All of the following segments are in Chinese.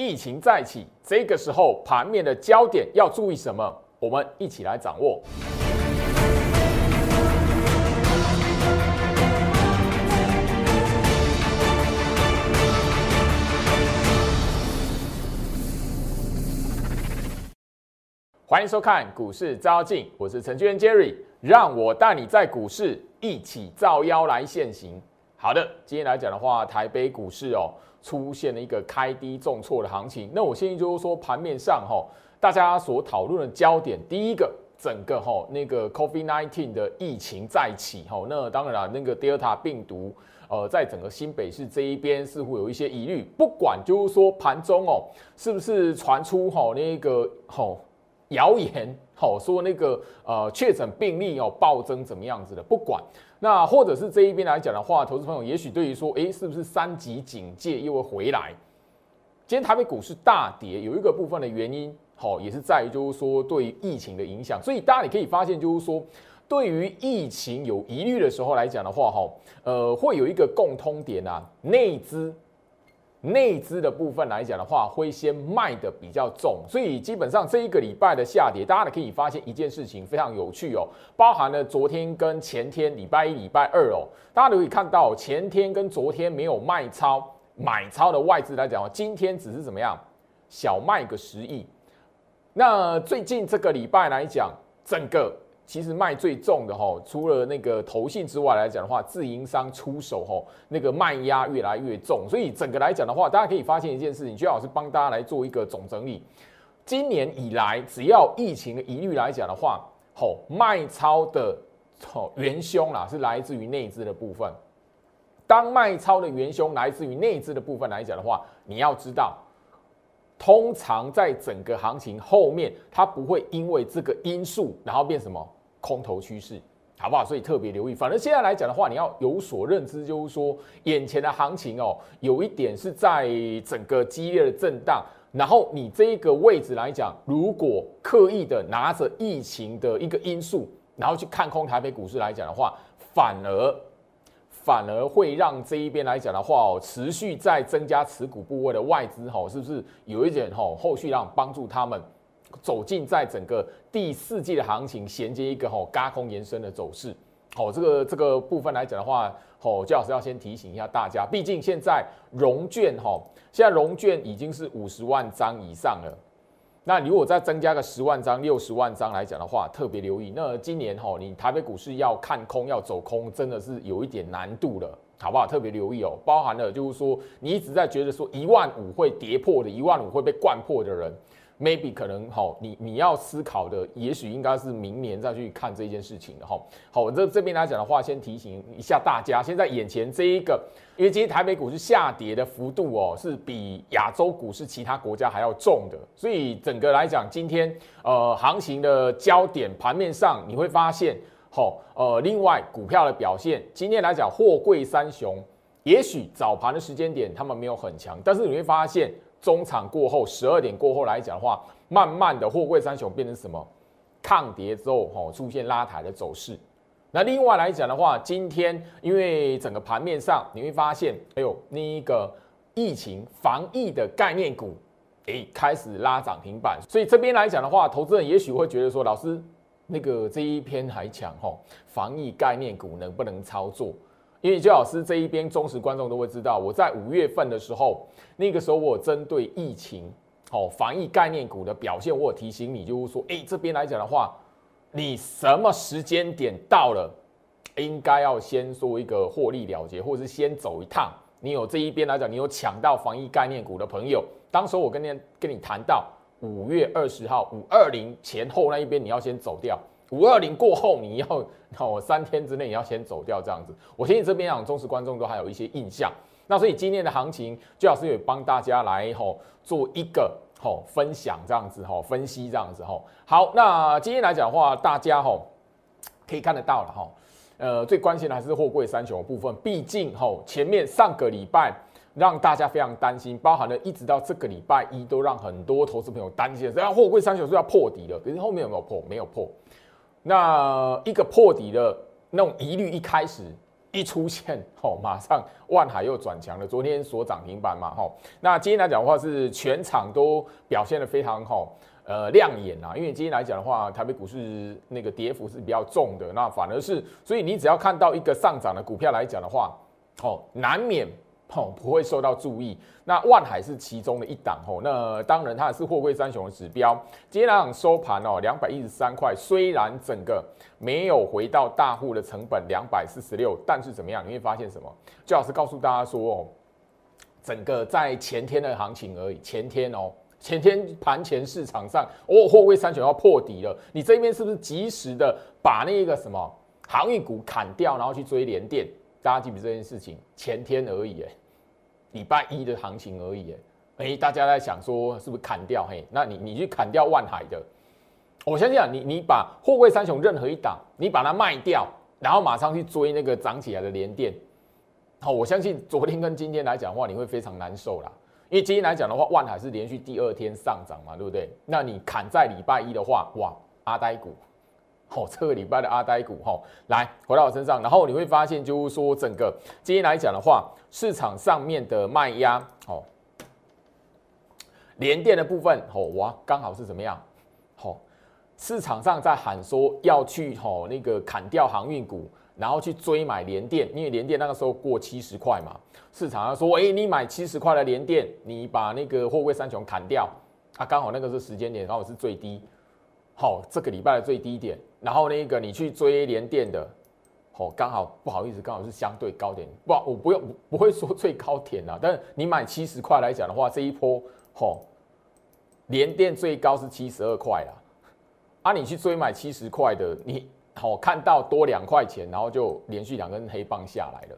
疫情再起，这个时候盘面的焦点要注意什么？我们一起来掌握。欢迎收看股市招镜，我是程序员 Jerry，让我带你在股市一起造妖来现行。好的，今天来讲的话，台北股市哦出现了一个开低重挫的行情。那我现在就是说，盘面上哈，大家所讨论的焦点，第一个，整个哈那个 COVID-19 的疫情再起哈，那当然了，那个 Delta 病毒，呃，在整个新北市这一边似乎有一些疑虑。不管就是说盘中哦，是不是传出哈那个哈。谣言好说那个呃确诊病例哦暴增怎么样子的不管那或者是这一边来讲的话，投资朋友也许对于说诶是不是三级警戒又会回来？今天台北股市大跌，有一个部分的原因好也是在于就是说对于疫情的影响，所以大家你可以发现就是说对于疫情有疑虑的时候来讲的话哈呃会有一个共通点啊内资。内资的部分来讲的话，会先卖的比较重，所以基本上这一个礼拜的下跌，大家可以发现一件事情非常有趣哦，包含了昨天跟前天礼拜一、礼拜二哦，大家都可以看到前天跟昨天没有卖超，买超的外资来讲，今天只是怎么样小卖个十亿，那最近这个礼拜来讲，整个。其实卖最重的哈，除了那个投信之外来讲的话，自营商出手哈，那个卖压越来越重，所以整个来讲的话，大家可以发现一件事情，最好是帮大家来做一个总整理。今年以来，只要疫情的疑虑来讲的话，吼卖超的吼元凶啦，是来自于内资的部分。当卖超的元凶来自于内资的部分来讲的话，你要知道，通常在整个行情后面，它不会因为这个因素然后变什么。空头趋势，好不好？所以特别留意。反正现在来讲的话，你要有所认知，就是说，眼前的行情哦，有一点是在整个激烈的震荡。然后你这一个位置来讲，如果刻意的拿着疫情的一个因素，然后去看空台北股市来讲的话，反而反而会让这一边来讲的话哦，持续在增加持股部位的外资哈，是不是有一点哈，后续让帮助他们？走进在整个第四季的行情，衔接一个吼高空延伸的走势，好，这个这个部分来讲的话，吼，焦老师要先提醒一下大家，毕竟现在融券吼，现在融券已经是五十万张以上了，那如果再增加个十万张、六十万张来讲的话，特别留意，那今年吼，你台北股市要看空、要走空，真的是有一点难度了，好不好？特别留意哦，包含了就是说，你一直在觉得说一万五会跌破的，一万五会被灌破的人。Maybe 可能好，你你要思考的，也许应该是明年再去看这件事情的哈。好，我这这边来讲的话，先提醒一下大家，现在眼前这一个，因为今天台北股市下跌的幅度哦，是比亚洲股市其他国家还要重的，所以整个来讲，今天呃行情的焦点盘面上，你会发现，好呃，另外股票的表现，今天来讲，货柜三雄，也许早盘的时间点他们没有很强，但是你会发现。中场过后，十二点过后来讲的话，慢慢的货柜三雄变成什么？抗跌之后，吼出现拉抬的走势。那另外来讲的话，今天因为整个盘面上你会发现，哎呦，那一个疫情防疫的概念股，哎，开始拉涨停板。所以这边来讲的话，投资人也许会觉得说，老师那个这一篇还强，吼，防疫概念股能不能操作？因为焦老师这一边忠实观众都会知道，我在五月份的时候，那个时候我针对疫情、哦防疫概念股的表现，我提醒你，就是说，哎，这边来讲的话，你什么时间点到了，应该要先做一个获利了结，或者是先走一趟。你有这一边来讲，你有抢到防疫概念股的朋友，当时我跟你跟你谈到五月二十号五二零前后那一边，你要先走掉。五二零过后，你要哦三天之内你要先走掉这样子。我相信这边讲忠实观众都还有一些印象。那所以今天的行情，最好是也帮大家来吼做一个吼分享这样子吼分析这样子吼。好，那今天来讲的话，大家吼可以看得到了哈。呃，最关心的还是货柜三雄的部分，毕竟吼前面上个礼拜让大家非常担心，包含了一直到这个礼拜一都让很多投资朋友担心，这样货柜三雄是要破底了。可是后面有没有破？没有破。那一个破底的那种疑虑一开始一出现，吼，马上万海又转强了。昨天所涨停板嘛，吼，那今天来讲的话是全场都表现的非常好，呃，亮眼啊。因为今天来讲的话，台北股市那个跌幅是比较重的，那反而是，所以你只要看到一个上涨的股票来讲的话，哦，难免。哦，不会受到注意。那万海是其中的一档哦。那当然，它也是货柜三雄的指标。今天场收盘哦，两百一十三块。虽然整个没有回到大户的成本两百四十六，但是怎么样？你会发现什么？最好是告诉大家说哦，整个在前天的行情而已。前天哦，前天盘前市场上哦，货柜三雄要破底了。你这边是不是及时的把那个什么航运股砍掉，然后去追连电？大家记不记这件事情？前天而已，哎。礼拜一的行情而已，哎，大家在想说是不是砍掉？嘿，那你你去砍掉万海的，我相信啊，你你把货柜三雄任何一档，你把它卖掉，然后马上去追那个涨起来的联电，好，我相信昨天跟今天来讲的话，你会非常难受啦，因为今天来讲的话，万海是连续第二天上涨嘛，对不对？那你砍在礼拜一的话，哇，阿呆股。哦，这个礼拜的阿呆股，哈，来回到我身上，然后你会发现，就是说整个今天来讲的话，市场上面的卖压，哦，连电的部分，哦，哇，刚好是怎么样？哦，市场上在喊说要去，哦，那个砍掉航运股，然后去追买连电，因为连电那个时候过七十块嘛，市场上说，哎，你买七十块的连电，你把那个货柜三雄砍掉，啊，刚好那个是时间点，刚好是最低。好，这个礼拜的最低点，然后那个你去追连电的，哦，刚好不好意思，刚好是相对高点，不，我不用不会说最高点啊，但你买七十块来讲的话，这一波，哦，连电最高是七十二块啦，啊，你去追买七十块的，你好看到多两块钱，然后就连续两根黑棒下来了，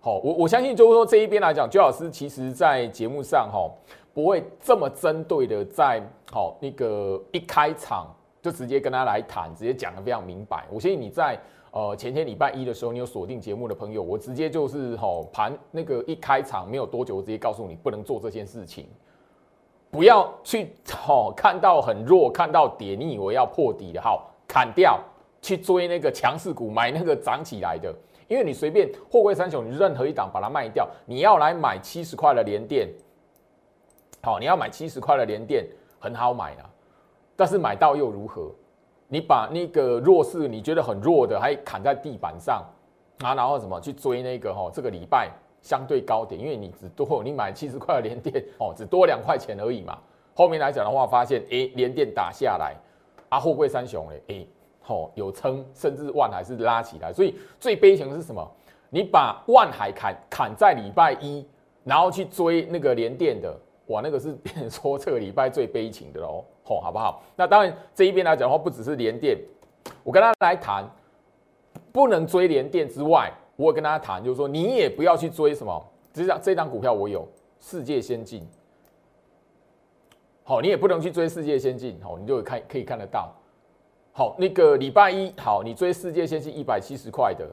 好，我我相信就是说这一边来讲，周老师其实在节目上哈。不会这么针对的，在好那个一开场就直接跟他来谈，直接讲的非常明白。我相信你在呃前天礼拜一的时候，你有锁定节目的朋友，我直接就是吼盘那个一开场没有多久，直接告诉你不能做这件事情，不要去好看到很弱，看到跌，你以为要破底的，好砍掉去追那个强势股，买那个涨起来的，因为你随便货柜三雄，你任何一档把它卖掉，你要来买七十块的连电。好，你要买七十块的连电很好买啊，但是买到又如何？你把那个弱势你觉得很弱的，还砍在地板上啊，然后什么去追那个哈？这个礼拜相对高点，因为你只多你买七十块的连电哦，只多两块钱而已嘛。后面来讲的话，发现哎，连电打下来，啊，货柜三雄嘞，哎，哦有撑，甚至万海是拉起来。所以最悲情的是什么？你把万海砍砍在礼拜一，然后去追那个连电的。哇，那个是 说这个礼拜最悲情的喽，吼，好不好？那当然这一边来讲的话，不只是连电，我跟他来谈，不能追连电之外，我也跟大家谈，就是说你也不要去追什么，这张这张股票我有世界先进，好，你也不能去追世界先进，好，你就看可以看得到，好，那个礼拜一好，你追世界先进一百七十块的，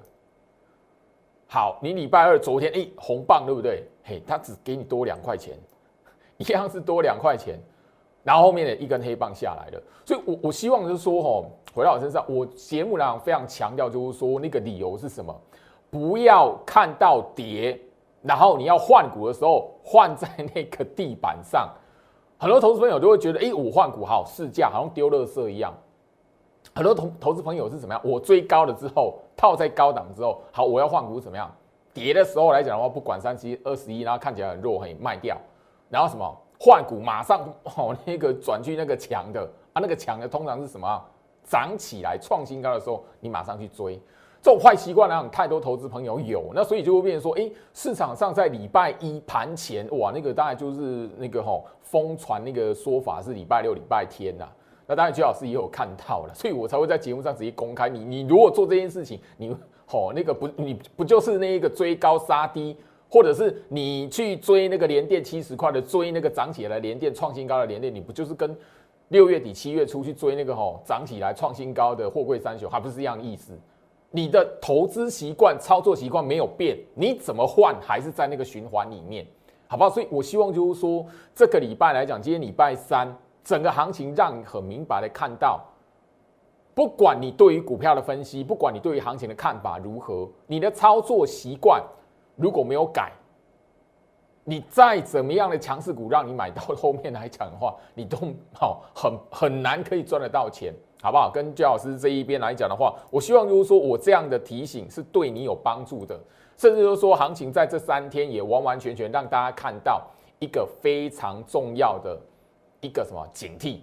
好，你礼拜二昨天哎红棒对不对？嘿，他只给你多两块钱。一样是多两块钱，然后后面的一根黑棒下来了，所以我我希望就是说，吼，回到我身上，我节目上非常强调，就是说那个理由是什么？不要看到跌，然后你要换股的时候换在那个地板上。很多投资朋友都会觉得，哎，我换股好市价，好像丢垃圾一样。很多投投资朋友是怎么样？我追高了之后套在高档之后，好，我要换股怎么样？跌的时候来讲的话，不管三七二十一，然后看起来很弱，可以卖掉。然后什么？换股马上哦，那个转去那个强的。啊，那个强的通常是什么涨起来创新高的时候，你马上去追，这种坏习惯呢，太多投资朋友有，那所以就会变成说，哎，市场上在礼拜一盘前哇，那个大概就是那个吼疯传那个说法是礼拜六、礼拜天呐，那当然邱老师也有看到了，所以我才会在节目上直接公开你，你如果做这件事情，你吼那个不你不就是那一个追高杀低？或者是你去追那个连电七十块的，追那个涨起来连电创新高的连电，你不就是跟六月底七月初去追那个吼涨起来创新高的货柜三雄，还不是一样意思？你的投资习惯、操作习惯没有变，你怎么换还是在那个循环里面，好不好？所以我希望就是说，这个礼拜来讲，今天礼拜三，整个行情让你很明白的看到，不管你对于股票的分析，不管你对于行情的看法如何，你的操作习惯如果没有改，你再怎么样的强势股让你买到后面来讲的话，你都好很很难可以赚得到钱，好不好？跟焦老师这一边来讲的话，我希望就是说我这样的提醒是对你有帮助的，甚至就是说行情在这三天也完完全全让大家看到一个非常重要的一个什么警惕。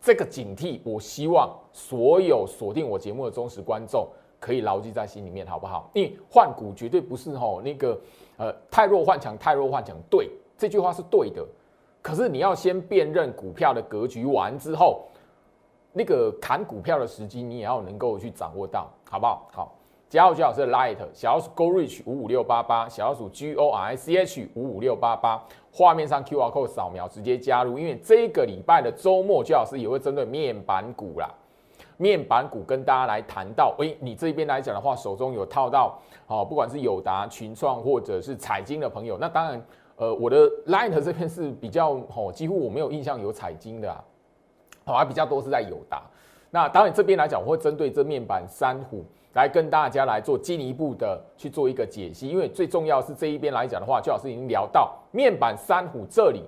这个警惕，我希望所有锁定我节目的忠实观众可以牢记在心里面，好不好？因为换股绝对不是吼那个呃太弱换强，太弱换强，对这句话是对的。可是你要先辨认股票的格局完之后，那个砍股票的时机你也要能够去掌握到，好不好？好。加入最老师的 Light 小老鼠 Go Reach 五五六八八，小老鼠 G O R I C H 五五六八八，画面上 Q R code 扫描直接加入。因为这个礼拜的周末，焦老师也会针对面板股啦，面板股跟大家来谈到。诶，你这边来讲的话，手中有套到哦，不管是友达、群创或者是彩金的朋友，那当然，呃，我的 Light 这边是比较哦，几乎我没有印象有彩金的啊，好，还比较多是在友达。那当然这边来讲，我会针对这面板三虎。来跟大家来做进一步的去做一个解析，因为最重要是这一边来讲的话，就老师已经聊到面板三虎这里，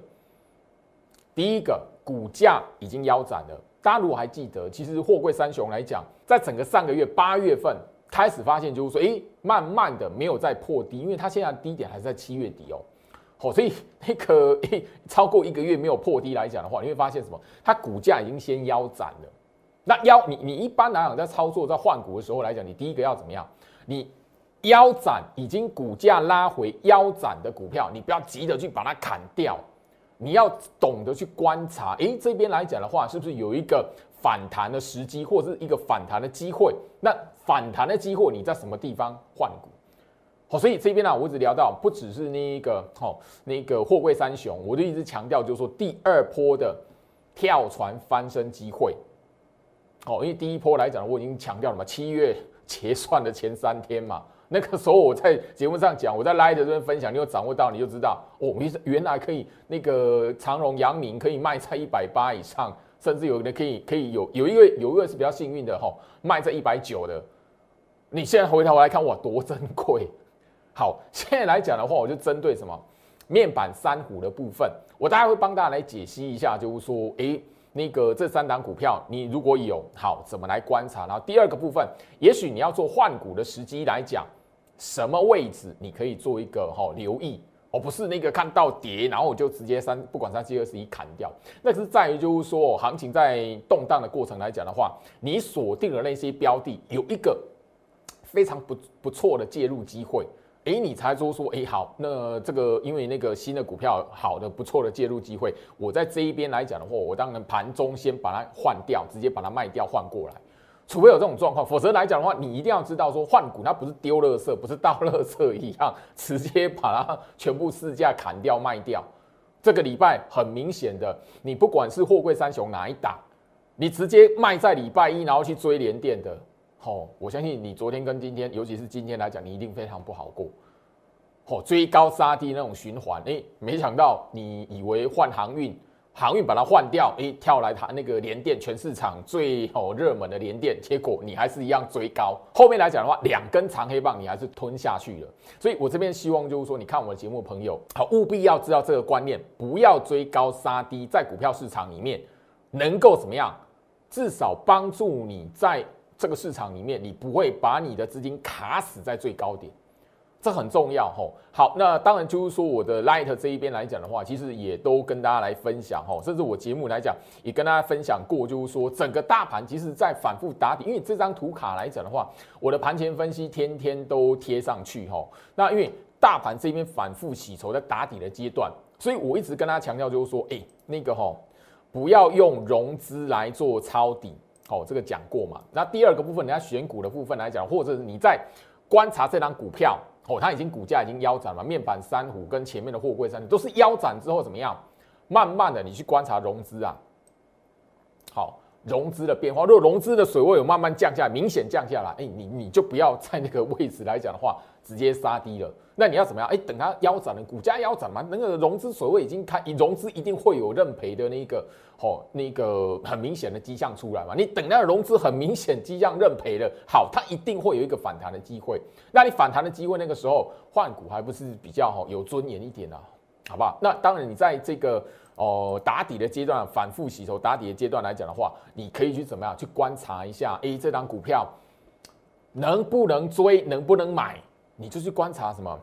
第一个股价已经腰斩了。大家如果还记得，其实货柜三雄来讲，在整个上个月八月份开始发现，就是说，哎，慢慢的没有再破低，因为它现在低点还是在七月底哦，好，所以 那个超过一个月没有破低来讲的话，你会发现什么？它股价已经先腰斩了。那腰你你一般来讲在操作在换股的时候来讲，你第一个要怎么样？你腰斩已经股价拉回腰斩的股票，你不要急着去把它砍掉，你要懂得去观察。诶，这边来讲的话，是不是有一个反弹的时机，或者是一个反弹的机会？那反弹的机会你在什么地方换股？好，所以这边呢，我只聊到不只是那一个好那个货柜三雄，我就一直强调就是说第二波的跳船翻身机会。哦，因为第一波来讲，我已经强调了嘛，七月结算的前三天嘛，那个时候我在节目上讲，我在 Light 这边分享，你有掌握到，你就知道哦，原原来可以那个长荣、阳明可以卖在一百八以上，甚至有的可以可以有有一位有一位是比较幸运的哈，卖在一百九的。你现在回头来看，哇，多珍贵！好，现在来讲的话，我就针对什么面板三虎的部分，我大概会帮大家来解析一下，就是说，诶。那个这三档股票，你如果有好怎么来观察？然后第二个部分，也许你要做换股的时机来讲，什么位置你可以做一个哈留意，而不是那个看到跌，然后我就直接三不管三七二十一砍掉。那是在于就是说，行情在动荡的过程来讲的话，你锁定了那些标的，有一个非常不不错的介入机会。哎，你才说说，哎，好，那这个因为那个新的股票好的不错的介入机会，我在这一边来讲的话，我当然盘中先把它换掉，直接把它卖掉换过来，除非有这种状况，否则来讲的话，你一定要知道说换股它不是丢垃圾，不是倒垃圾一样，直接把它全部市价砍掉卖掉。这个礼拜很明显的，你不管是货柜三雄哪一档，你直接卖在礼拜一，然后去追连电的。哦，我相信你昨天跟今天，尤其是今天来讲，你一定非常不好过。哦，追高杀低那种循环，哎，没想到你以为换航运，航运把它换掉，哎，跳来它那个联电，全市场最哦热门的联电，结果你还是一样追高。后面来讲的话，两根长黑棒你还是吞下去了。所以我这边希望就是说，你看我的节目，朋友，好，务必要知道这个观念，不要追高杀低，在股票市场里面能够怎么样，至少帮助你在。这个市场里面，你不会把你的资金卡死在最高点，这很重要吼。好，那当然就是说，我的 Light 这一边来讲的话，其实也都跟大家来分享吼，甚至我节目来讲也跟大家分享过，就是说整个大盘其实在反复打底，因为这张图卡来讲的话，我的盘前分析天天都贴上去吼。那因为大盘这边反复洗筹在打底的阶段，所以我一直跟大家强调就是说，哎，那个吼，不要用融资来做抄底。哦，这个讲过嘛？那第二个部分，你要选股的部分来讲，或者是你在观察这张股票，哦，它已经股价已经腰斩了，面板三虎跟前面的货柜三都是腰斩之后怎么样？慢慢的你去观察融资啊，好，融资的变化，如果融资的水位有慢慢降下来，明显降下来，哎，你你就不要在那个位置来讲的话，直接杀低了。那你要怎么样？哎，等它腰斩了，股价腰斩嘛，那个融资所谓已经开，融资一定会有认赔的那个，哦，那个很明显的迹象出来嘛。你等那个融资很明显迹象认赔了，好，它一定会有一个反弹的机会。那你反弹的机会，那个时候换股还不是比较好有尊严一点啊？好不好？那当然，你在这个哦打底的阶段，反复洗头打底的阶段来讲的话，你可以去怎么样去观察一下？哎，这张股票能不能追，能不能买？你就去观察什么？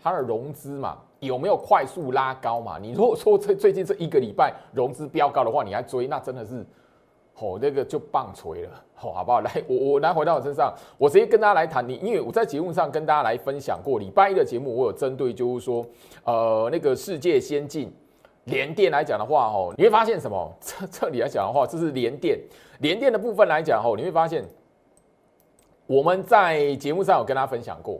它的融资嘛，有没有快速拉高嘛？你如果说最最近这一个礼拜融资飙高的话，你还追，那真的是，哦，那个就棒槌了，好，好不好？来，我我来回到我身上，我直接跟大家来谈你，因为我在节目上跟大家来分享过，礼拜一的节目我有针对，就是说，呃，那个世界先进联电来讲的话，哦，你会发现什么？这这里来讲的话，这是联电，联电的部分来讲，哦，你会发现我们在节目上有跟大家分享过。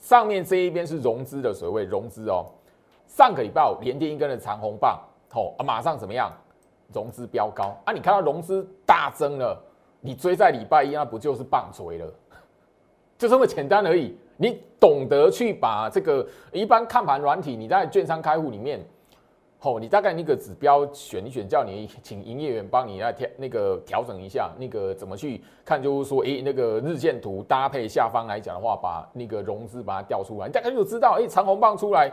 上面这一边是融资的水位，融资哦。上个礼拜连跌一根的长红棒，哦啊，马上怎么样？融资飙高啊！你看到融资大增了，你追在礼拜一，那不就是棒追了？就这么简单而已。你懂得去把这个一般看盘软体，你在券商开户里面。哦，你大概那个指标选一选，叫你请营业员帮你来调那个调整一下，那个怎么去看？就是说，哎，那个日线图搭配下方来讲的话，把那个融资把它调出来，大概就知道，哎，长红棒出来，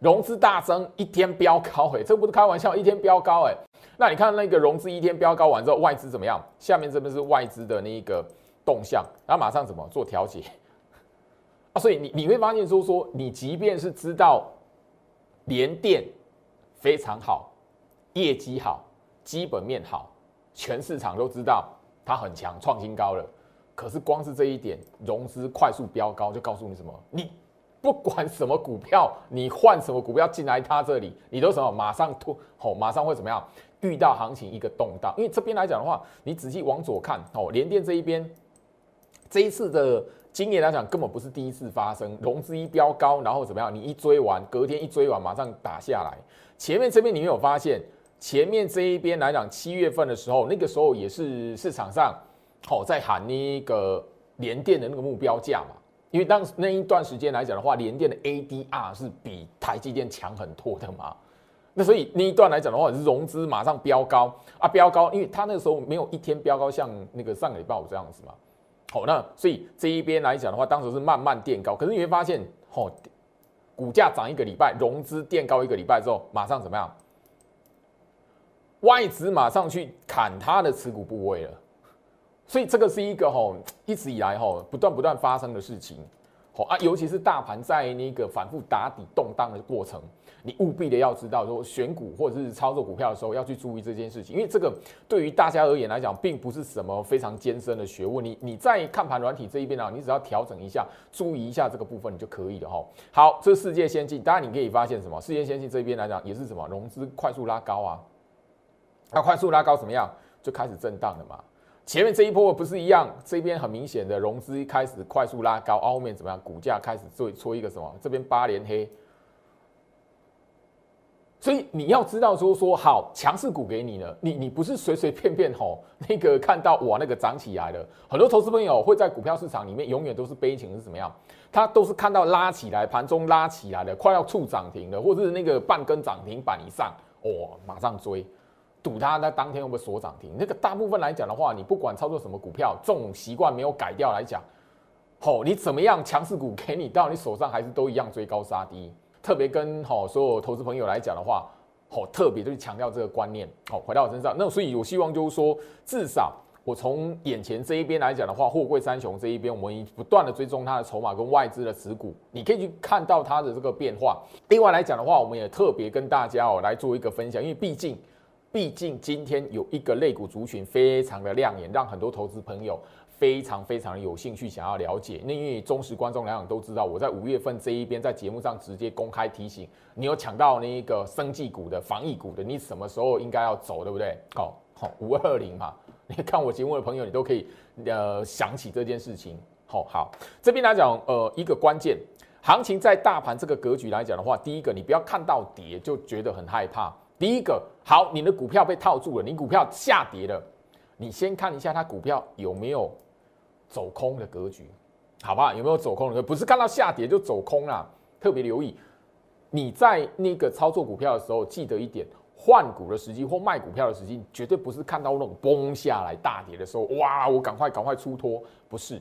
融资大增，一天飙高，哎，这不是开玩笑，一天飙高，哎，那你看那个融资一天飙高完之后，外资怎么样？下面这边是外资的那个动向，然后马上怎么做调节？啊，所以你你会发现说说，你即便是知道连电。非常好，业绩好，基本面好，全市场都知道它很强，创新高了。可是光是这一点，融资快速飙高，就告诉你什么？你不管什么股票，你换什么股票进来它这里，你都什么？马上突哦，马上会怎么样？遇到行情一个动荡。因为这边来讲的话，你仔细往左看哦，联电这一边，这一次的。今年来讲，根本不是第一次发生融资一飙高，然后怎么样？你一追完，隔天一追完，马上打下来。前面这边你没有发现？前面这一边来讲，七月份的时候，那个时候也是市场上好在喊那个联电的那个目标价嘛。因为当时那一段时间来讲的话，联电的 ADR 是比台积电强很多的嘛。那所以那一段来讲的话，融资马上飙高啊，飙高，因为它那个时候没有一天飙高，像那个上个礼拜五这样子嘛。好，那所以这一边来讲的话，当时是慢慢垫高，可是你会发现，哦，股价涨一个礼拜，融资垫高一个礼拜之后，马上怎么样？外资马上去砍它的持股部位了，所以这个是一个吼一直以来吼不断不断发生的事情。好啊，尤其是大盘在那个反复打底动荡的过程，你务必的要知道，说选股或者是操作股票的时候要去注意这件事情，因为这个对于大家而言来讲，并不是什么非常艰深的学问。你你在看盘软体这一边啊，你只要调整一下，注意一下这个部分，你就可以了哈。好，这世界先进，当然你可以发现什么？世界先进这边来讲也是什么融资快速拉高啊，那快速拉高怎么样？就开始震荡了嘛。前面这一波不是一样，这边很明显的融资开始快速拉高，后面怎么样？股价开始做出一个什么？这边八连黑，所以你要知道说说好强势股给你了，你你不是随随便便吼 那个看到哇那个涨起来了，很多投资朋友会在股票市场里面永远都是悲情是怎么样？他都是看到拉起来，盘中拉起来了，快要触涨停了，或者是那个半根涨停板以上，哇马上追。赌它那当天会不会锁涨停？那个大部分来讲的话，你不管操作什么股票，这种习惯没有改掉来讲，吼，你怎么样强势股给你到你手上，还是都一样追高杀低。特别跟好所有投资朋友来讲的话，好特别就是强调这个观念。好，回到我身上，那所以我希望就是说，至少我从眼前这一边来讲的话，货柜三雄这一边，我们不断的追踪它的筹码跟外资的持股，你可以去看到它的这个变化。另外来讲的话，我们也特别跟大家哦来做一个分享，因为毕竟。毕竟今天有一个类股族群非常的亮眼，让很多投资朋友非常非常有兴趣想要了解。那因为忠实观众来讲都知道，我在五月份这一边在节目上直接公开提醒，你有抢到那一个生技股的、防疫股的，你什么时候应该要走，对不对？好，好五二零嘛，你看我节目的朋友，你都可以呃想起这件事情。好好，这边来讲，呃，一个关键，行情在大盘这个格局来讲的话，第一个你不要看到跌就觉得很害怕。第一个好，你的股票被套住了，你股票下跌了，你先看一下它股票有没有走空的格局。好吧？有没有走空的？不是看到下跌就走空啦，特别留意。你在那个操作股票的时候，记得一点，换股的时机或卖股票的时机，绝对不是看到那种崩下来大跌的时候，哇，我赶快赶快出脱，不是。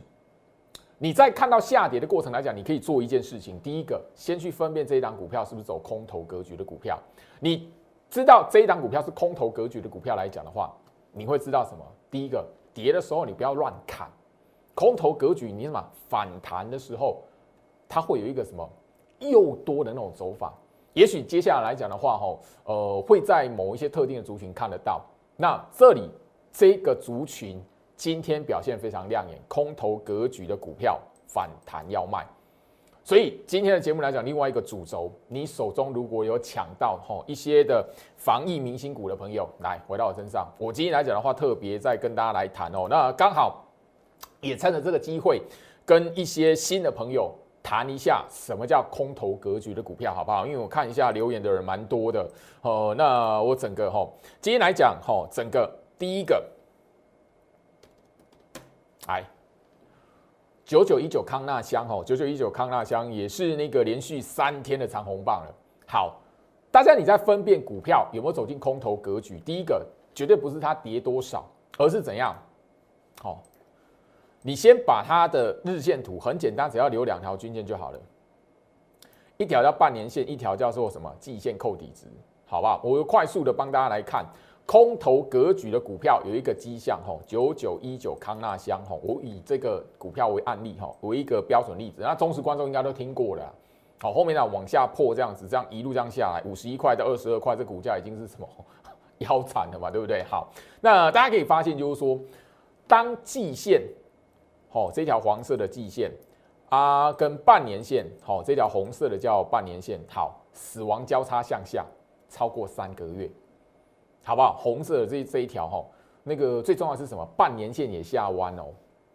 你在看到下跌的过程来讲，你可以做一件事情，第一个，先去分辨这一档股票是不是走空头格局的股票。你知道这一档股票是空头格局的股票来讲的话，你会知道什么？第一个，跌的时候你不要乱砍，空头格局你什么反弹的时候，它会有一个什么？又多的那种走法，也许接下来来讲的话，哈，呃，会在某一些特定的族群看得到。那这里这个族群今天表现非常亮眼，空头格局的股票反弹要卖。所以今天的节目来讲，另外一个主轴，你手中如果有抢到吼一些的防疫明星股的朋友，来回到我身上。我今天来讲的话，特别再跟大家来谈哦。那刚好也趁着这个机会，跟一些新的朋友。谈一下什么叫空头格局的股票，好不好？因为我看一下留言的人蛮多的哦。那我整个哈，今天来讲哈，整个第一个，哎，九九一九康纳香哈，九九一九康纳香也是那个连续三天的长红棒了。好，大家你在分辨股票有没有走进空头格局？第一个绝对不是它跌多少，而是怎样？好。你先把它的日线图很简单，只要留两条均线就好了。一条叫半年线，一条叫做什么季线扣底值，好不好？我快速的帮大家来看空头格局的股票有一个迹象吼，九九一九康纳香吼，我以这个股票为案例哈，为一个标准例子。那忠实观众应该都听过了。好，后面呢往下破这样子，这样一路这样下来，五十一块到二十二块，这股价已经是什么 腰斩了嘛，对不对？好，那大家可以发现就是说，当季线。好，这条黄色的季线啊，跟半年线，好，这条红色的叫半年线，好，死亡交叉向下超过三个月，好不好？红色的这这一条哈，那个最重要是什么？半年线也下弯哦，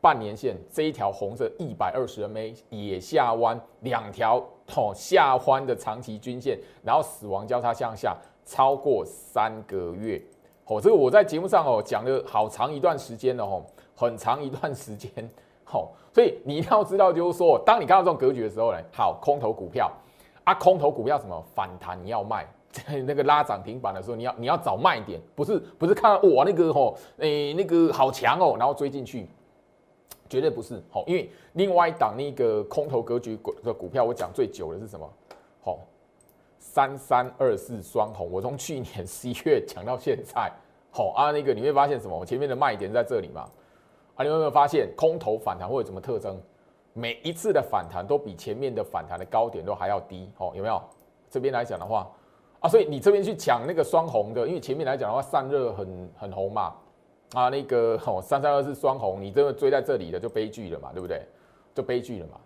半年线这一条红色一百二十 MA 也下弯，两条哦下弯的长期均线，然后死亡交叉向下超过三个月，哦，这个我在节目上哦讲了好长一段时间了哦，很长一段时间。好，所以你一定要知道，就是说，当你看到这种格局的时候呢，好，空头股票啊，空头股票什么反弹你要卖，在那个拉涨停板的时候，你要你要找卖点，不是不是看哇那个吼，诶那个好强哦，然后追进去，绝对不是好，因为另外一档那个空头格局股的股票，我讲最久的是什么？好，三三二四双红，我从去年 十一月讲到现在，好啊，那个你会发现什么？我前面的卖点在这里嘛。啊，你有没有发现空头反弹会有什么特征？每一次的反弹都比前面的反弹的高点都还要低，哦，有没有？这边来讲的话，啊，所以你这边去抢那个双红的，因为前面来讲的话散热很很红嘛，啊，那个哦三三二是双红，你这个追在这里的就悲剧了嘛，对不对？就悲剧了嘛，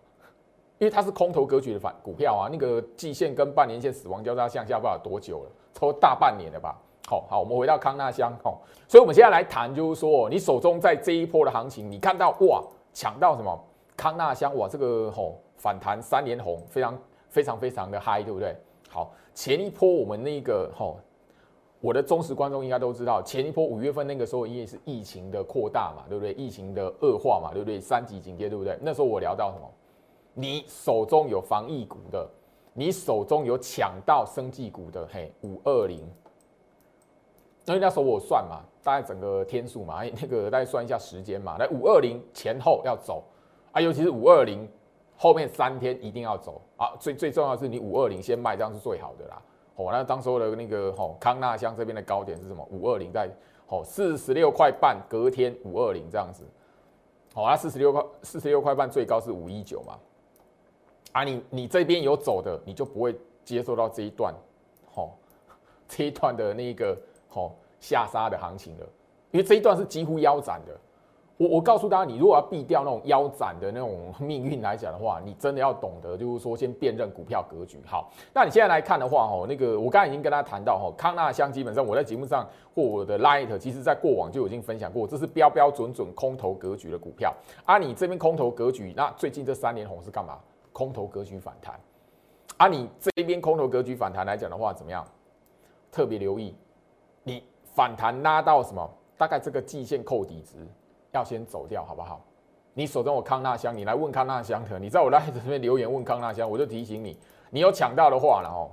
因为它是空头格局的反股票啊，那个季线跟半年线死亡交叉向下不知道多久了，超大半年了吧？好好，我们回到康纳香，好，所以我们现在来谈，就是说，你手中在这一波的行情，你看到哇，抢到什么康纳香，哇，这个吼反弹三连红，非常非常非常的嗨，对不对？好，前一波我们那个吼，我的忠实观众应该都知道，前一波五月份那个时候，因为是疫情的扩大嘛，对不对？疫情的恶化嘛，对不对？三级警戒，对不对？那时候我聊到什么？你手中有防疫股的，你手中有抢到生技股的，嘿，五二零。因为那时候我算嘛，大概整个天数嘛，那个大概算一下时间嘛，来五二零前后要走啊，尤其是五二零后面三天一定要走啊。最最重要的是你五二零先卖，这样是最好的啦。哦，那当时候的那个吼康纳香这边的高点是什么？五二零在哦四十六块半，隔天五二零这样子。好啊，四十六块四十六块半最高是五一九嘛。啊，你你这边有走的，你就不会接受到这一段，吼这一段的那个。哦下杀的行情了，因为这一段是几乎腰斩的。我我告诉大家，你如果要避掉那种腰斩的那种命运来讲的话，你真的要懂得，就是说先辨认股票格局。好，那你现在来看的话，哦，那个我刚才已经跟大家谈到，哈，康纳香基本上我在节目上或我的 Light，其实在过往就已经分享过，这是标标准准空头格局的股票。啊，你这边空头格局，那最近这三年红是干嘛？空头格局反弹。啊，你这边空头格局反弹来讲的话，怎么样？特别留意。你反弹拉到什么？大概这个季线扣底值要先走掉，好不好？你手中有康纳香，你来问康纳香的，你在我 live 这边留言问康纳香，我就提醒你，你有抢到的话，然后，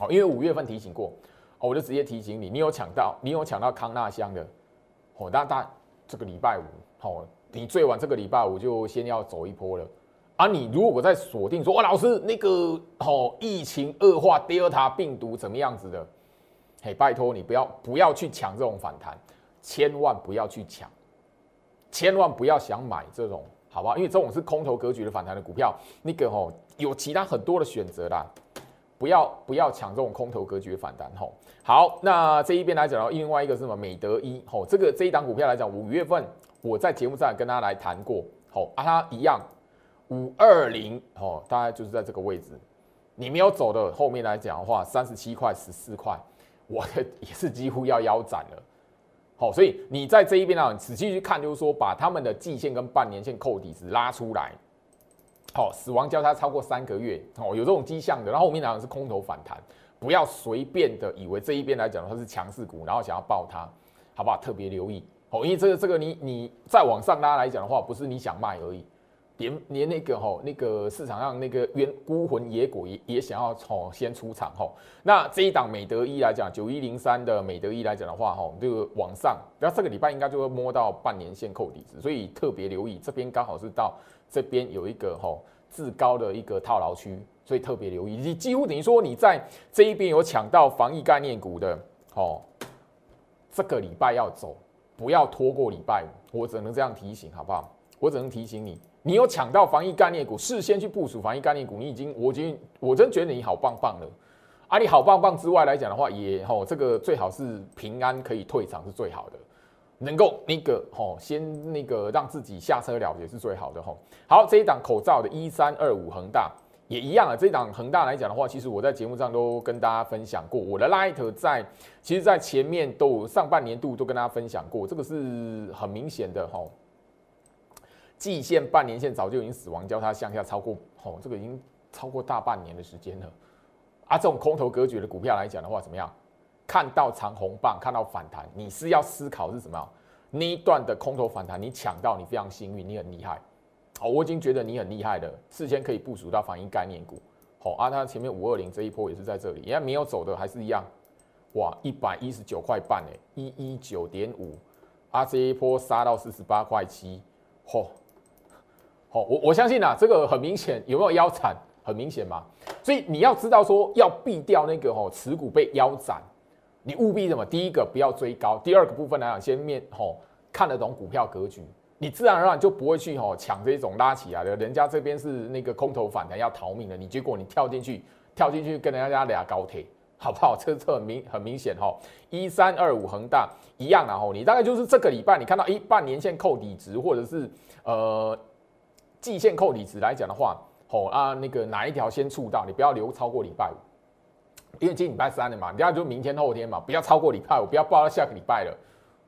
哦，因为五月份提醒过，哦，我就直接提醒你，你有抢到，你有抢到康纳香的，哦，大大这个礼拜五，哦，你最晚这个礼拜五就先要走一波了，啊，你如果在锁定说，哇，老师那个哦，疫情恶化，Delta 病毒怎么样子的，嘿，拜托你不要不要去抢这种反弹，千万不要去抢。千万不要想买这种，好不好？因为这种是空头格局的反弹的股票，那个吼有其他很多的选择啦，不要不要抢这种空头格局的反弹吼。好，那这一边来讲的话，另外一个是什么？美德一吼，这个这一档股票来讲，五月份我在节目上跟大家来谈过，吼啊，它一样五二零吼，大概就是在这个位置，你没有走的后面来讲的话，三十七块十四块，我的也是几乎要腰斩了。哦，所以你在这一边呢，仔细去看，就是说把他们的季线跟半年线扣底值拉出来。好，死亡交叉超过三个月，哦，有这种迹象的，然后后面讲是空头反弹，不要随便的以为这一边来讲它是强势股，然后想要爆它，好不好？特别留意，哦，因为这个这个你你再往上拉来讲的话，不是你想卖而已。连连那个吼，那个市场上那个冤孤魂野鬼也也想要吼先出场吼。那这一档美德一来讲，九一零三的美德一来讲的话吼，这个往上，然后这个礼拜应该就会摸到半年线扣底子，所以特别留意这边刚好是到这边有一个吼至高的一个套牢区，所以特别留意。你几乎等于说你在这一边有抢到防疫概念股的吼，这个礼拜要走，不要拖过礼拜五，我只能这样提醒，好不好？我只能提醒你。你有抢到防疫概念股，事先去部署防疫概念股，你已经，我已经我真觉得你好棒棒了。啊，你好棒棒之外来讲的话，也吼这个最好是平安可以退场是最好的，能够那个吼先那个让自己下车了结是最好的吼。好，这一档口罩的一三二五恒大也一样啊。这一档恒大来讲的话，其实我在节目上都跟大家分享过，我的 light 在其实在前面都上半年度都跟大家分享过，这个是很明显的吼。季线、半年线早就已经死亡交叉向下超过，哦，这个已经超过大半年的时间了。啊，这种空头格局的股票来讲的话，怎么样？看到长红棒，看到反弹，你是要思考是什么？那一段的空头反弹，你抢到，你非常幸运，你很厉害。好，我已经觉得你很厉害了，事先可以部署到反应概念股。好，啊，它前面五二零这一波也是在这里，人家没有走的还是一样。哇，一百一十九块半诶，一一九点五，啊，这一波杀到四十八块七，嚯！我我相信啊，这个很明显有没有腰斩？很明显嘛，所以你要知道说要避掉那个哦持股被腰斩，你务必什么？第一个不要追高，第二个部分来讲，先面吼看得懂股票格局，你自然而然就不会去吼抢这种拉起来的，人家这边是那个空头反弹要逃命的，你结果你跳进去，跳进去跟人家俩高铁，好不好？这这很明很明显哈，一三二五恒大一样啊吼，你大概就是这个礼拜你看到一半年线扣底值，或者是呃。季线扣底值来讲的话，吼啊，那个哪一条先触到，你不要留超过礼拜五，因为今礼拜三了嘛，你要就明天后天嘛，不要超过礼拜五，不要报到下个礼拜了。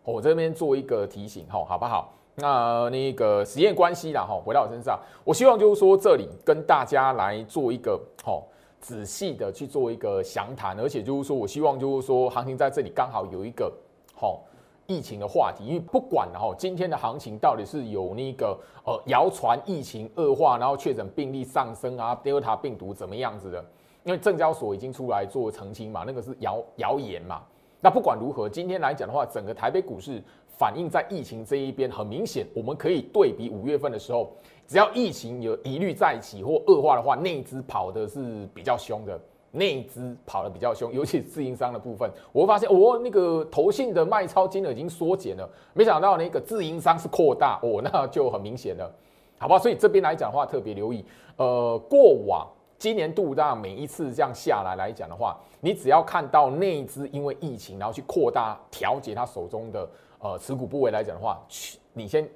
我这边做一个提醒，吼，好不好？那那个实验关系啦，吼，回到我身上，我希望就是说这里跟大家来做一个吼仔细的去做一个详谈，而且就是说我希望就是说行情在这里刚好有一个吼。疫情的话题，因为不管然后今天的行情到底是有那个呃谣传疫情恶化，然后确诊病例上升啊，Delta 病毒怎么样子的？因为证交所已经出来做澄清嘛，那个是谣谣言嘛。那不管如何，今天来讲的话，整个台北股市反映在疫情这一边，很明显，我们可以对比五月份的时候，只要疫情有疑虑再起或恶化的话，内资跑的是比较凶的。内资跑得比较凶，尤其是自营商的部分，我会发现我那个投信的卖超金额已经缩减了，没想到那个自营商是扩大，哦，那就很明显了，好吧？所以这边来讲的话，特别留意，呃，过往今年度这样每一次这样下来来讲的话，你只要看到内资因为疫情然后去扩大调节他手中的呃持股部位来讲的话，去你先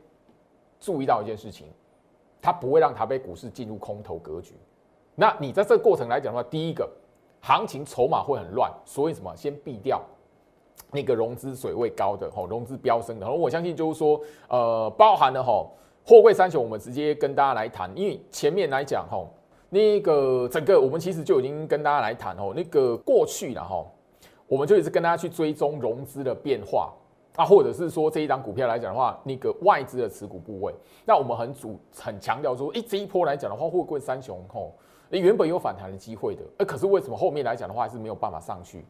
注意到一件事情，它不会让台北股市进入空头格局。那你在这个过程来讲的话，第一个。行情筹码会很乱，所以什么先避掉那个融资水位高的吼，融资飙升的。然后我相信就是说，呃，包含了吼货柜三雄，我们直接跟大家来谈，因为前面来讲吼，那个整个我们其实就已经跟大家来谈吼，那个过去了吼，我们就一直跟大家去追踪融资的变化。啊，或者是说这一档股票来讲的话，那个外资的持股部位，那我们很主很强调说，哎，这一波来讲的话，会不会三雄吼，原本有反弹的机会的，哎，可是为什么后面来讲的话，还是没有办法上去？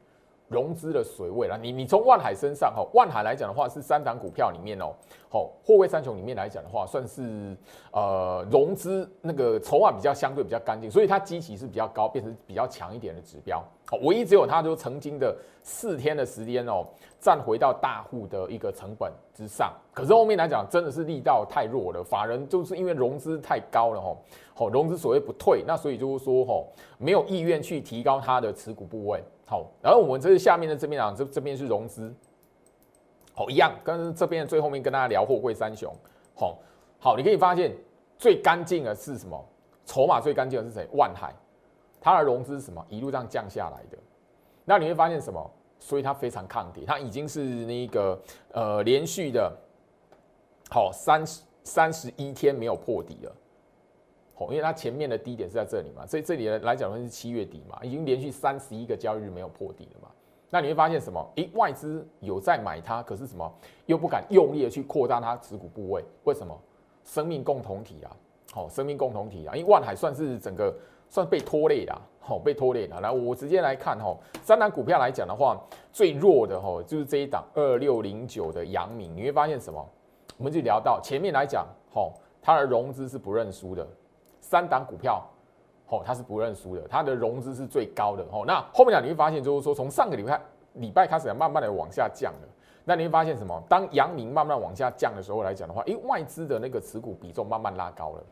融资的水位啦，你你从万海身上哈，万海来讲的话是三档股票里面哦，好货位三雄里面来讲的话，算是呃融资那个筹码比较相对比较干净，所以它基期是比较高，变成比较强一点的指标。好，唯一只有它就曾经的四天的时间哦，站回到大户的一个成本之上，可是后面来讲真的是力道太弱了，法人就是因为融资太高了哈，好融资所谓不退，那所以就是说哈，没有意愿去提高它的持股部位。好，然后我们这是下面的这边啊，这这边是融资，好一样，跟这边最后面跟大家聊货柜三雄，好，好，你可以发现最干净的是什么？筹码最干净的是谁？万海，它的融资是什么？一路这样降下来的，那你会发现什么？所以它非常抗跌，它已经是那个呃连续的，好三十三十一天没有破底了。好因为它前面的低点是在这里嘛，所以这里来讲的是七月底嘛，已经连续三十一个交易日没有破底了嘛。那你会发现什么？诶，外资有在买它，可是什么又不敢用力的去扩大它持股部位？为什么？生命共同体啊，好，生命共同体啊，因为万海算是整个算被拖累的，好，被拖累的。来，我直接来看哈，三档股票来讲的话，最弱的哈就是这一档二六零九的阳明，你会发现什么？我们就聊到前面来讲，哈，它的融资是不认输的。三档股票，哦，它是不认输的，它的融资是最高的，哦，那后面讲你会发现，就是说从上个礼拜礼拜开始慢慢的往下降了，那你会发现什么？当阳明慢慢往下降的时候来讲的话，因为外资的那个持股比重慢慢拉高了。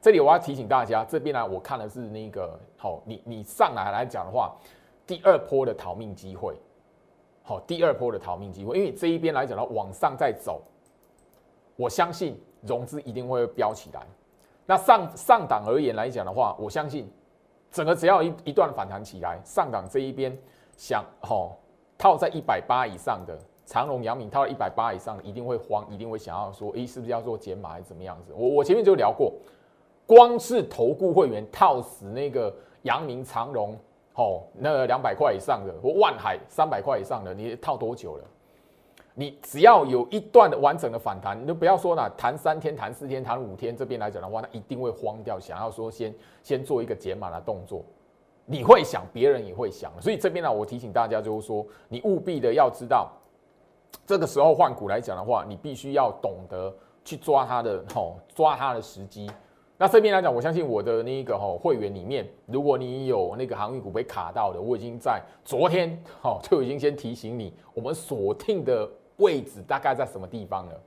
这里我要提醒大家，这边呢，我看的是那个，好，你你上来来讲的话，第二波的逃命机会，好，第二波的逃命机会，因为这一边来讲的话，往上再走，我相信融资一定会飙起来。那上上档而言来讲的话，我相信整个只要一一段反弹起来，上档这一边想哦套在一百八以上的长隆、阳明套一百八以上，一定会慌，一定会想要说，诶，是不是要做减码还是怎么样子？我我前面就聊过，光是投顾会员套死那个阳明、长隆，吼那两百块以上的，或万海三百块以上的，你套多久了？你只要有一段的完整的反弹，你就不要说了，弹三天、弹四天、弹五天，这边来讲的话，那一定会慌掉，想要说先先做一个减码的动作。你会想，别人也会想，所以这边呢，我提醒大家就是说，你务必的要知道，这个时候换股来讲的话，你必须要懂得去抓它的吼，抓它的时机。那这边来讲，我相信我的那个吼会员里面，如果你有那个航运股被卡到的，我已经在昨天吼就已经先提醒你，我们锁定的。位置大概在什么地方了？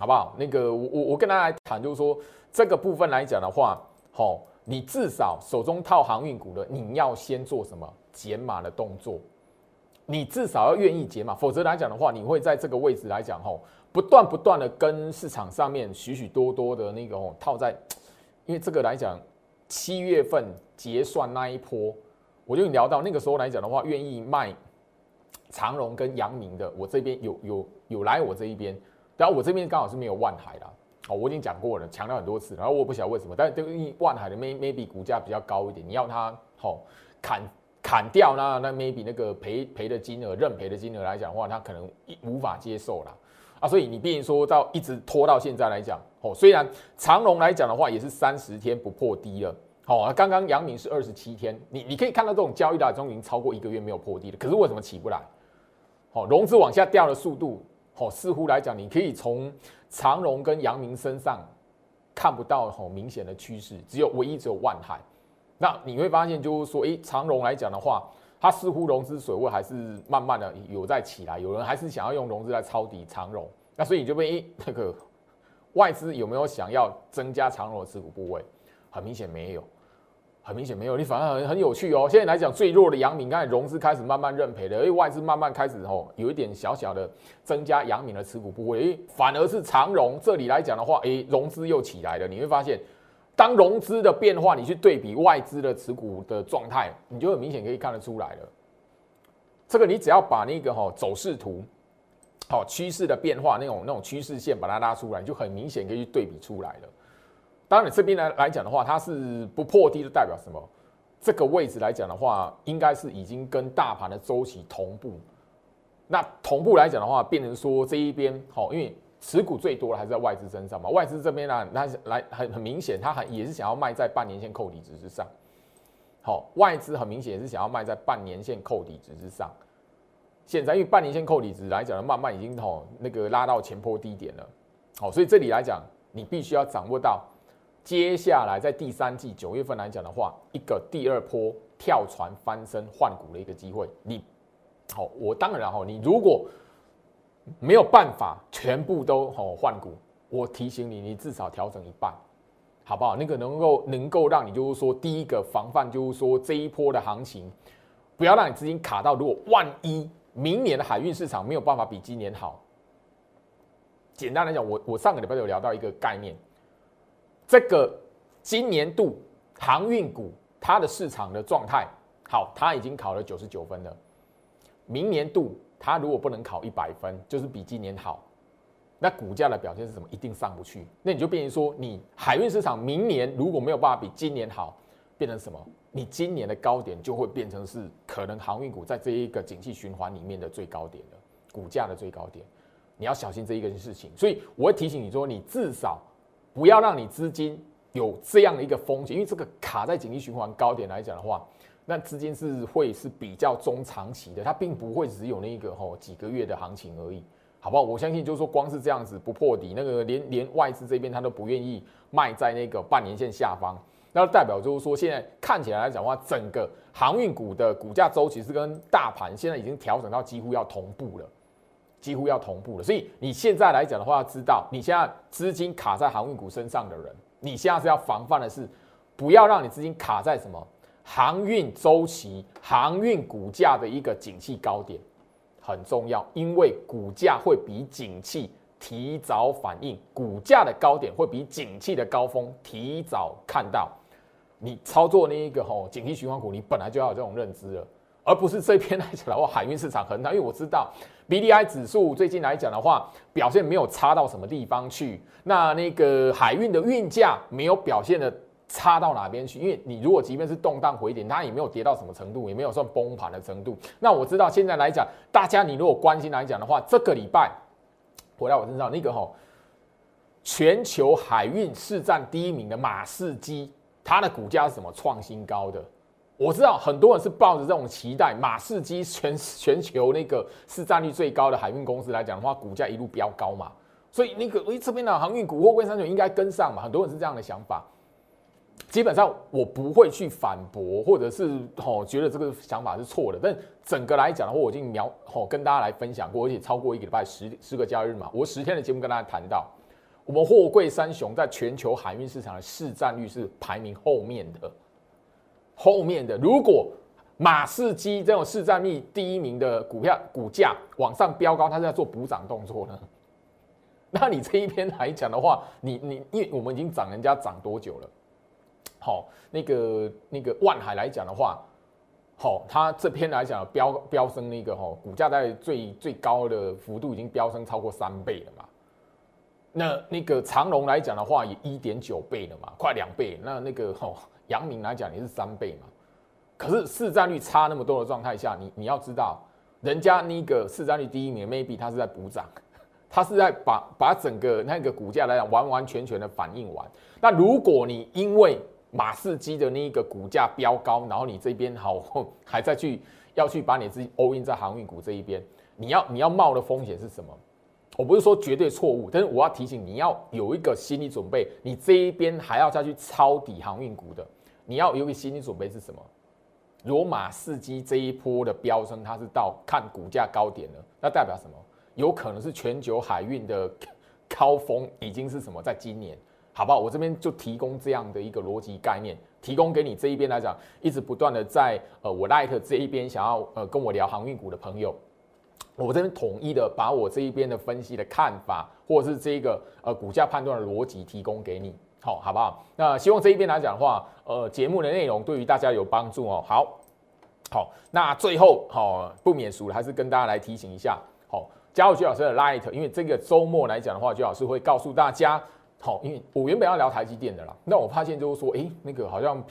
好不好？那个我我我跟大家谈，就是说这个部分来讲的话，好，你至少手中套航运股的，你要先做什么减码的动作？你至少要愿意减码，否则来讲的话，你会在这个位置来讲，吼，不断不断的跟市场上面许许多多的那个哦套在，因为这个来讲，七月份结算那一波，我就聊到那个时候来讲的话，愿意卖。长荣跟阳明的，我这边有有有来我这一边，然后我这边刚好是没有万海啦，哦，我已经讲过了，强调很多次，然后我不晓得为什么，但是因为万海的 may maybe 股价比较高一点，你要它好砍砍掉那那 maybe 那个赔赔的金额认赔的金额来讲的话，它可能无法接受啦。啊，所以你毕竟说到一直拖到现在来讲，哦，虽然长荣来讲的话也是三十天不破低了。好，刚刚阳明是二十七天，你你可以看到这种交易的中已经超过一个月没有破低了，可是为什么起不来？好，融资往下掉的速度，好，似乎来讲，你可以从长荣跟阳明身上看不到好明显的趋势，只有唯一只有万海。那你会发现，就是说，诶，长荣来讲的话，它似乎融资水位还是慢慢的有在起来，有人还是想要用融资来抄底长荣。那所以你就被诶那个外资有没有想要增加长荣的持股部位？很明显没有。很明显没有，你反而很很有趣哦。现在来讲最弱的阳明，看融资开始慢慢认赔了，因为外资慢慢开始哦，有一点小小的增加阳明的持股部位。诶，反而是长融这里来讲的话，诶，融资又起来了。你会发现，当融资的变化，你去对比外资的持股的状态，你就很明显可以看得出来了。这个你只要把那个哈走势图，好趋势的变化那种那种趋势线把它拉出来，就很明显可以去对比出来了。当然，这边来来讲的话，它是不破低，就代表什么？这个位置来讲的话，应该是已经跟大盘的周期同步。那同步来讲的话，变成说这一边好，因为持股最多的还是在外资身上嘛。外资这边呢，它来很很明显，它很也是想要卖在半年线扣底值之上。好，外资很明显也是想要卖在半年线扣底值之上。现在因为半年线扣底值来讲，慢慢已经吼那个拉到前坡低点了。好，所以这里来讲，你必须要掌握到接下来在第三季九月份来讲的话，一个第二波跳船翻身换股的一个机会。你好，我当然哈，你如果没有办法全部都吼换股，我提醒你，你至少调整一半，好不好？那个能够能够让你就是说第一个防范，就是说这一波的行情，不要让你资金卡到，如果万一明年的海运市场没有办法比今年好，简单来讲，我我上个礼拜有聊到一个概念，这个今年度航运股它的市场的状态好，它已经考了九十九分了。明年度它如果不能考一百分，就是比今年好，那股价的表现是什么？一定上不去。那你就变成说，你海运市场明年如果没有办法比今年好，变成什么？你今年的高点就会变成是可能航运股在这一个景气循环里面的最高点的，股价的最高点。你要小心这一个事情。所以我会提醒你说，你至少不要让你资金有这样的一个风险，因为这个卡在景气循环高点来讲的话。那资金是会是比较中长期的，它并不会只有那个吼几个月的行情而已，好不好？我相信就是说，光是这样子不破底，那个连连外资这边他都不愿意卖在那个半年线下方，那代表就是说，现在看起来来讲的话，整个航运股的股价周期是跟大盘现在已经调整到几乎要同步了，几乎要同步了。所以你现在来讲的话，要知道你现在资金卡在航运股身上的人，你现在是要防范的是，不要让你资金卡在什么？航运周期、航运股价的一个景气高点很重要，因为股价会比景气提早反应，股价的高点会比景气的高峰提早看到。你操作那一个吼景气循环股，你本来就要有这种认知了，而不是这边来讲的话，海运市场很好，因为我知道 B D I 指数最近来讲的话，表现没有差到什么地方去，那那个海运的运价没有表现的。差到哪边去？因为你如果即便是动荡回点，它也没有跌到什么程度，也没有算崩盘的程度。那我知道现在来讲，大家你如果关心来讲的话，这个礼拜回到我身上那个吼，全球海运市占第一名的马士基，它的股价是什么创新高的？我知道很多人是抱着这种期待，马士基全全球那个市占率最高的海运公司来讲的话，股价一路飙高嘛，所以那个诶这边的航运股或温三九应该跟上嘛，很多人是这样的想法。基本上我不会去反驳，或者是吼觉得这个想法是错的。但整个来讲的话，我已经描吼跟大家来分享过，而且超过一个礼拜十十个交易日嘛，我十天的节目跟大家谈到，我们货柜三雄在全球海运市场的市占率是排名后面的，后面的。如果马士基这种市占率第一名的股票股价往上飙高，它是在做补涨动作呢？那你这一边来讲的话，你你因为我们已经涨人家涨多久了？好，那个那个万海来讲的话，好，它这篇来讲飙飙升那个哈，股价在最最高的幅度已经飙升超过三倍了嘛。那那个长隆来讲的话，也一点九倍了嘛，快两倍。那那个哈，阳明来讲也是三倍嘛。可是市占率差那么多的状态下，你你要知道，人家那个市占率第一名，maybe 他是在补涨，他是在把把整个那个股价来讲完完全全的反应完。那如果你因为马士基的那一个股价飙高，然后你这边好 还在去要去把你自己 all in 在航运股这一边，你要你要冒的风险是什么？我不是说绝对错误，但是我要提醒你要有一个心理准备，你这一边还要再去抄底航运股的，你要有一个心理准备是什么？如果马士基这一波的飙升，它是到看股价高点了，那代表什么？有可能是全球海运的 高峰已经是什么？在今年。好不好？我这边就提供这样的一个逻辑概念，提供给你这一边来讲，一直不断的在呃我 like 这一边想要呃跟我聊航运股的朋友，我这边统一的把我这一边的分析的看法，或者是这一个呃股价判断的逻辑提供给你，好，好不好？那希望这一边来讲的话，呃节目的内容对于大家有帮助哦。好，好，那最后好不免俗了，还是跟大家来提醒一下，好，加入徐老师的 like，因为这个周末来讲的话，徐老师会告诉大家。好，因为我原本要聊台积电的啦，那我发现就是说，哎，那个好像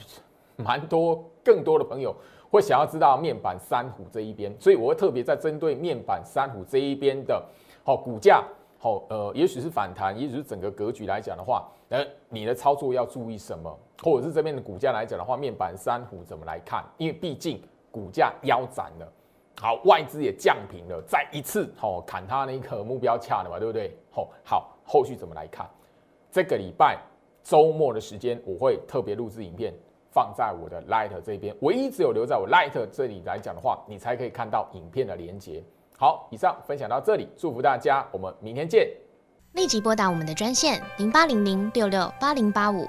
蛮多更多的朋友会想要知道面板三虎这一边，所以我会特别在针对面板三虎这一边的，好股价，好呃，也许是反弹，也许是整个格局来讲的话，呃，你的操作要注意什么，或者是这边的股价来讲的话，面板三虎怎么来看？因为毕竟股价腰斩了，好，外资也降平了，再一次好砍它那个目标价了嘛，对不对？好，好，后续怎么来看？这个礼拜周末的时间，我会特别录制影片。放在我的 Light 这边，唯一只有留在我 Light 这里来讲的话，你才可以看到影片的连接。好，以上分享到这里，祝福大家，我们明天见。立即拨打我们的专线零八零零六六八零八五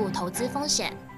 负投资风险。